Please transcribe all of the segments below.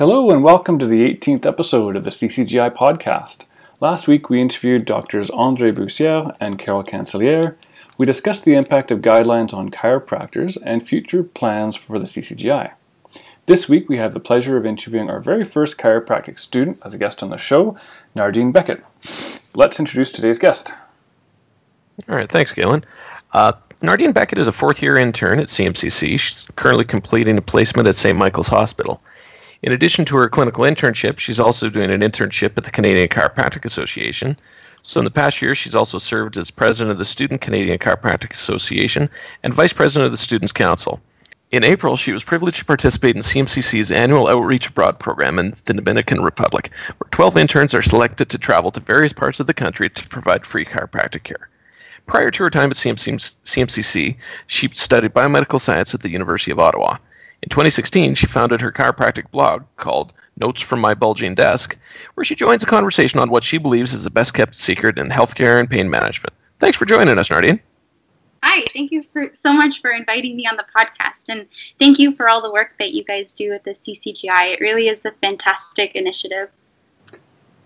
Hello, and welcome to the 18th episode of the CCGI podcast. Last week, we interviewed Doctors Andre Bussière and Carol Cancelliere. We discussed the impact of guidelines on chiropractors and future plans for the CCGI. This week, we have the pleasure of interviewing our very first chiropractic student as a guest on the show, Nardine Bekhit. Let's introduce today's guest. All right, thanks, Galen. Uh, Nardine Bekhit is a fourth year intern at CMCC. She's currently completing a placement at St. Michael's Hospital. In addition to her clinical internship, she's also doing an internship at the Canadian Chiropractic Association. So, in the past year, she's also served as president of the Student Canadian Chiropractic Association and vice president of the Students' Council. In April, she was privileged to participate in CMCC's annual Outreach Abroad program in the Dominican Republic, where 12 interns are selected to travel to various parts of the country to provide free chiropractic care. Prior to her time at CMCC, she studied biomedical science at the University of Ottawa. In 2016, she founded her chiropractic blog called Notes from My Bulging Desk, where she joins a conversation on what she believes is the best kept secret in healthcare and pain management. Thanks for joining us, Nardine. Hi, thank you for, so much for inviting me on the podcast, and thank you for all the work that you guys do at the CCGI. It really is a fantastic initiative.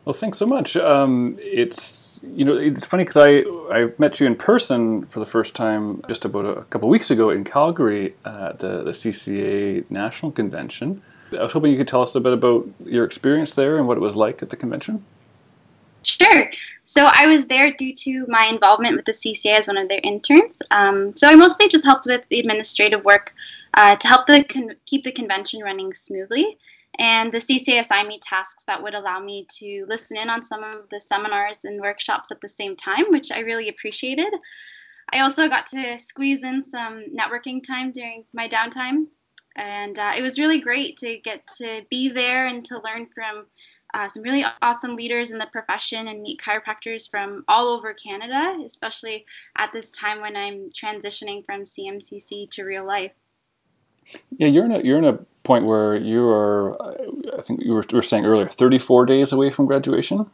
Well, thanks so much. Um, it's you know it's funny because I I met you in person for the first time just about a couple weeks ago in Calgary at the the CCA National Convention. I was hoping you could tell us a bit about your experience there and what it was like at the convention. Sure. So I was there due to my involvement with the CCA as one of their interns. Um, so I mostly just helped with the administrative work uh, to help the con- keep the convention running smoothly. And the CCA assigned me tasks that would allow me to listen in on some of the seminars and workshops at the same time, which I really appreciated. I also got to squeeze in some networking time during my downtime. And uh, it was really great to get to be there and to learn from uh, some really awesome leaders in the profession and meet chiropractors from all over Canada, especially at this time when I'm transitioning from CMCC to real life. Yeah, you're in a you're in a point where you are. I think you were, were saying earlier, 34 days away from graduation.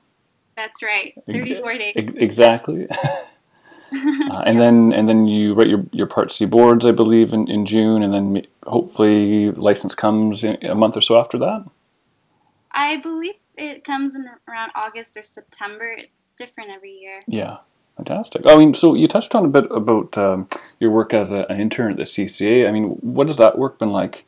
That's right, 34 days. Exactly. Uh, and then and then you write your, your Part C boards, I believe, in, in June, and then hopefully license comes a month or so after that. I believe it comes in around August or September. It's different every year. Yeah, fantastic. I mean, so you touched on a bit about um, your work as a, an intern at the CCA. I mean, what has that work been like?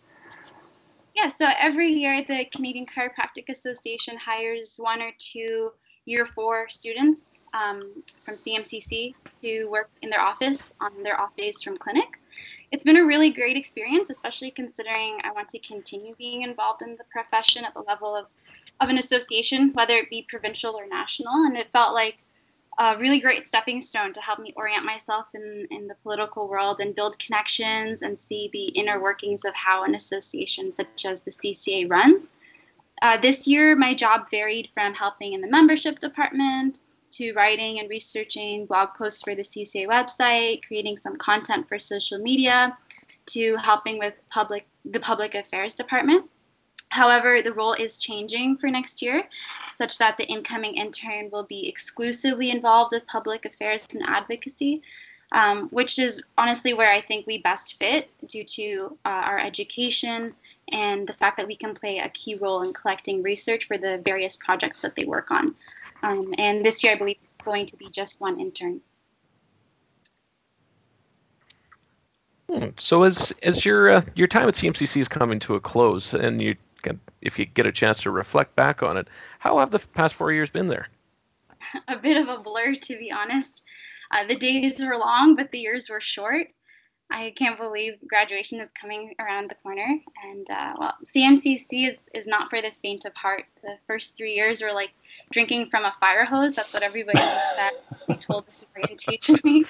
Yeah, so every year the Canadian Chiropractic Association hires one or two year four students um, from CMCC to work in their office on their off days from clinic. It's been a really great experience, especially considering I want to continue being involved in the profession at the level of, of an association, whether it be provincial or national. And it felt like a really great stepping stone to help me orient myself in, in the political world and build connections and see the inner workings of how an association such as the CCA runs. Uh, this year, my job varied from helping in the membership department to writing and researching blog posts for the CCA website, creating some content for social media, to helping with public the public affairs department. However, the role is changing for next year, such that the incoming intern will be exclusively involved with public affairs and advocacy, um, which is honestly where I think we best fit due to uh, our education and the fact that we can play a key role in collecting research for the various projects that they work on. Um, and this year, I believe it's going to be just one intern. Hmm, so as as your uh, your time at CMCC is coming to a close, and you if you get a chance to reflect back on it, how have the past four years been there? a bit of a blur, to be honest. Uh, the days were long, but the years were short. I can't believe graduation is coming around the corner. And uh, well, CMCC is, is not for the faint of heart. The first three years were like drinking from a fire hose. That's what everybody said. they told us orientation me.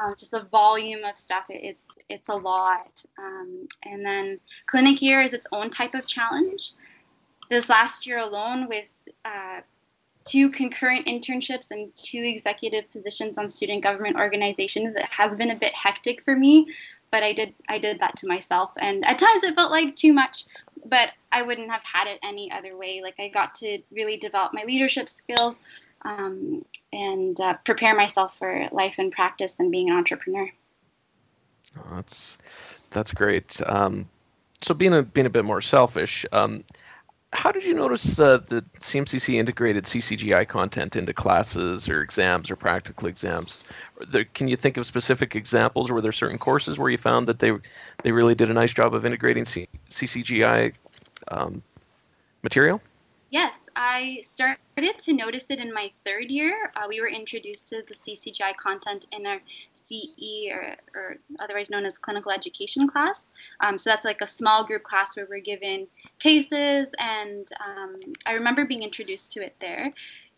Um, just the volume of stuff, it, it's it's a lot. Um, and then clinic year is its own type of challenge. This last year alone, with uh, two concurrent internships and two executive positions on student government organizations, it has been a bit hectic for me. But I did I did that to myself, and at times it felt like too much. But I wouldn't have had it any other way. Like I got to really develop my leadership skills um, and uh, prepare myself for life and practice and being an entrepreneur. Oh, that's that's great. Um, so being a being a bit more selfish, um, how did you notice uh, the CMCC integrated CCGI content into classes or exams or practical exams? There, can you think of specific examples? Or were there certain courses where you found that they they really did a nice job of integrating C- CCGI um, material? Yes, I started to notice it in my third year. Uh, we were introduced to the CCGI content in our CE, or, or otherwise known as clinical education class. Um, so that's like a small group class where we're given cases, and um, I remember being introduced to it there.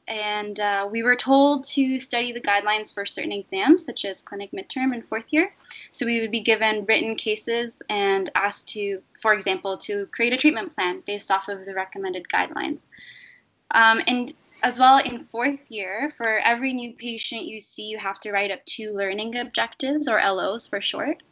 And uh, we were told to study the guidelines for certain exams, such as clinic midterm and fourth year. So we would be given written cases and asked to, for example, to create a treatment plan based off of the recommended guidelines. Um, and as well in fourth year, for every new patient you see, you have to write up two learning objectives or LOs for short.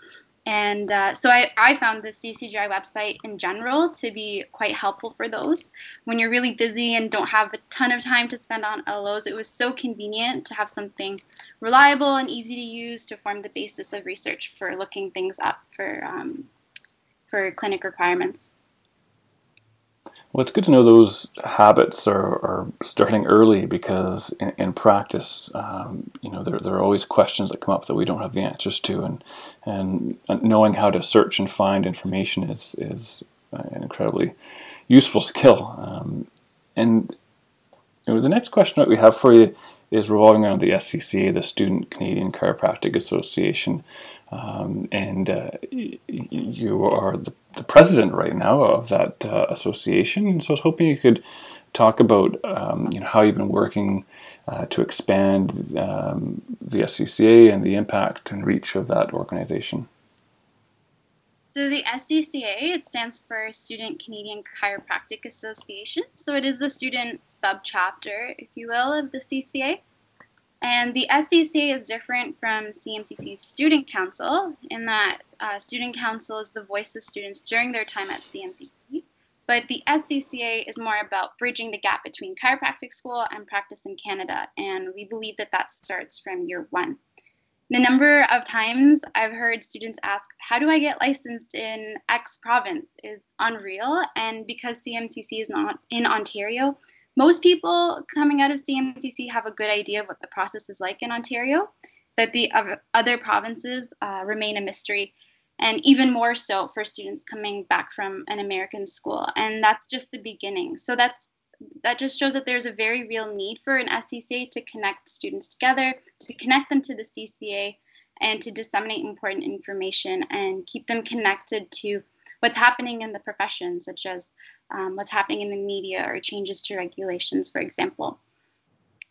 And uh, so I, I found the CCGI website in general to be quite helpful for those. When you're really busy and don't have a ton of time to spend on LOs, it was so convenient to have something reliable and easy to use to form the basis of research for looking things up for, um, for clinic requirements. Well, it's good to know those habits are, are starting early because in, in practice, um, you know, there, there are always questions that come up that we don't have the answers to, and and knowing how to search and find information is is an incredibly useful skill. Um, and you know, the next question that we have for you is revolving around the SCCA, the Student Canadian Chiropractic Association, um, and uh, you are the the president right now of that uh, association. So I was hoping you could talk about um, you know how you've been working uh, to expand um, the SCCA and the impact and reach of that organization. So the SCCA it stands for Student Canadian Chiropractic Association. So it is the student subchapter, if you will, of the CCA. And the SCCA is different from CMCC's Student Council in that uh, Student Council is the voice of students during their time at CMCC, but the SCCA is more about bridging the gap between chiropractic school and practice in Canada, and we believe that that starts from year one. The number of times I've heard students ask, How do I get licensed in X province? is unreal, and because CMCC is not in Ontario, most people coming out of CMCC have a good idea of what the process is like in Ontario, but the other provinces uh, remain a mystery, and even more so for students coming back from an American school. And that's just the beginning. So that's that just shows that there's a very real need for an SCCA to connect students together, to connect them to the CCA, and to disseminate important information and keep them connected to what's happening in the profession, such as um, what's happening in the media or changes to regulations, for example.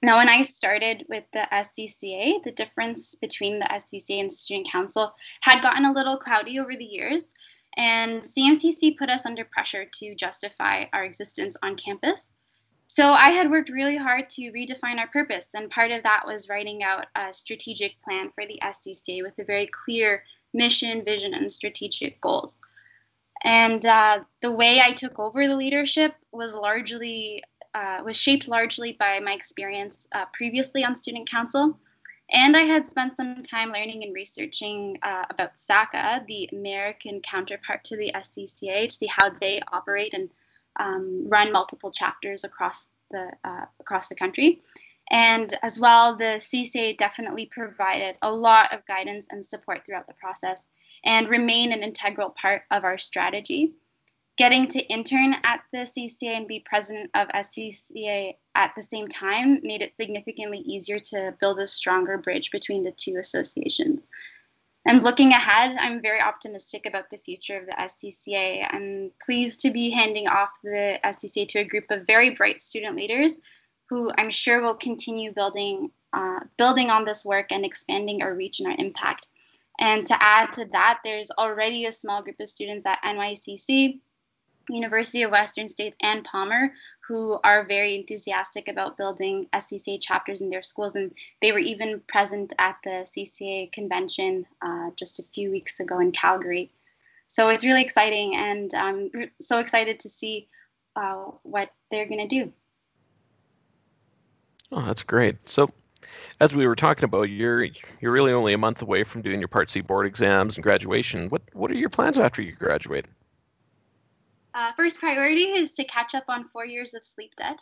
Now, when I started with the SCCA, the difference between the SCCA and Student Council had gotten a little cloudy over the years, and CMCC put us under pressure to justify our existence on campus. So I had worked really hard to redefine our purpose, and part of that was writing out a strategic plan for the SCCA with a very clear mission, vision, and strategic goals. And uh, the way I took over the leadership was largely uh, was shaped largely by my experience uh, previously on student council. And I had spent some time learning and researching uh, about SACA, the American counterpart to the SCCA, to see how they operate and um, run multiple chapters across the uh, across the country. And as well, the CCA definitely provided a lot of guidance and support throughout the process and remain an integral part of our strategy. Getting to intern at the CCA and be president of SCCA at the same time made it significantly easier to build a stronger bridge between the two associations. And looking ahead, I'm very optimistic about the future of the SCCA. I'm pleased to be handing off the SCCA to a group of very bright student leaders who I'm sure will continue building uh, building on this work and expanding our reach and our impact. And to add to that, there's already a small group of students at NYCC, University of Western States, and Palmer who are very enthusiastic about building SCCA chapters in their schools. And they were even present at the CCA convention uh, just a few weeks ago in Calgary. So it's really exciting, and I'm so excited to see uh, what they're going to do. Oh, that's great. So, as we were talking about, you're you're really only a month away from doing your Part C board exams and graduation. What what are your plans after you graduate? Uh, first priority is to catch up on four years of sleep debt.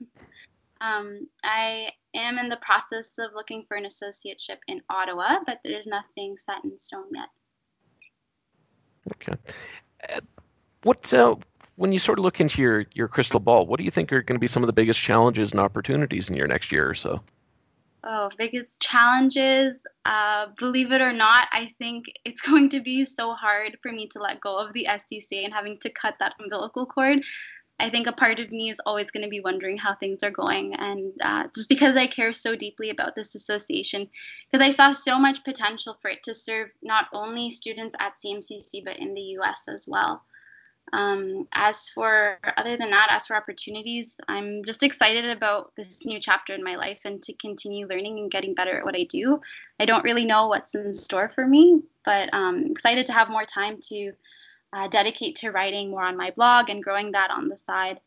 um, I am in the process of looking for an associateship in Ottawa, but there's nothing set in stone yet. Okay. Uh, what uh, when you sort of look into your your crystal ball, what do you think are going to be some of the biggest challenges and opportunities in your next year or so? Oh, biggest challenges. Uh, believe it or not, I think it's going to be so hard for me to let go of the SCCA and having to cut that umbilical cord. I think a part of me is always going to be wondering how things are going. And uh, just because I care so deeply about this association, because I saw so much potential for it to serve not only students at CMCC, but in the US as well. Um, as for other than that, as for opportunities, I'm just excited about this new chapter in my life and to continue learning and getting better at what I do. I don't really know what's in store for me, but um, excited to have more time to uh, dedicate to writing more on my blog and growing that on the side.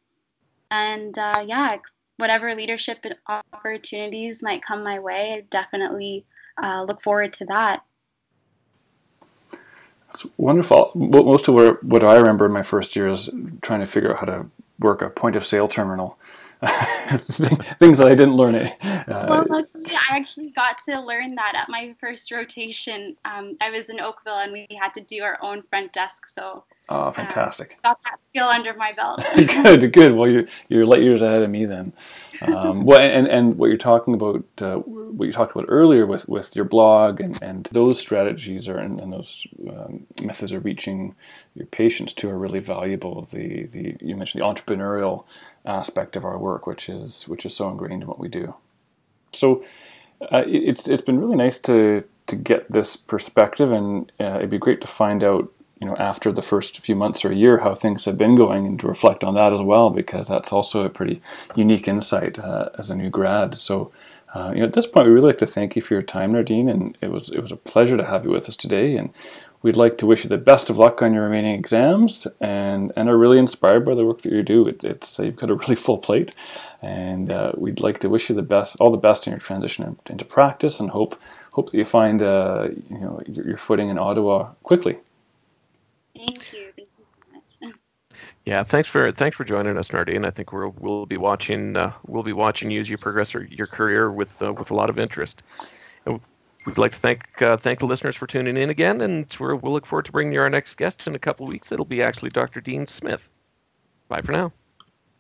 And uh, yeah, whatever leadership opportunities might come my way, I definitely uh, look forward to that. It's wonderful. Most of what, what I remember in my first year is trying to figure out how to work a point of sale terminal. things that I didn't learn it. Uh, well, luckily, I actually got to learn that at my first rotation. Um, I was in Oakville, and we had to do our own front desk. So Oh, fantastic! Uh, got that skill under my belt. good, good. Well, you're you're light years ahead of me then. Um, well, and and what you're talking about, uh, what you talked about earlier with, with your blog and, and those strategies are and, and those um, methods of reaching your patients too are really valuable. The the you mentioned the entrepreneurial aspect of our work, which is which is so ingrained in what we do. So uh, it's it's been really nice to to get this perspective, and uh, it'd be great to find out you know after the first few months or a year how things have been going and to reflect on that as well because that's also a pretty unique insight uh, as a new grad so uh, you know, at this point, we really like to thank you for your time, Nardine, and it was it was a pleasure to have you with us today. And we'd like to wish you the best of luck on your remaining exams, and and are really inspired by the work that you do. It, it's uh, you've got a really full plate, and uh, we'd like to wish you the best, all the best in your transition into practice, and hope hope that you find uh, you know your, your footing in Ottawa quickly. Thank you. Thank you so much. Yeah, thanks for thanks for joining us, Nardine. I think we'll we'll be watching uh, we'll be watching you as you progress your career with uh, with a lot of interest. And we'd like to thank uh, thank the listeners for tuning in again, and we'll look forward to bringing you our next guest in a couple of weeks. It'll be actually Dr. Dean Smith. Bye for now.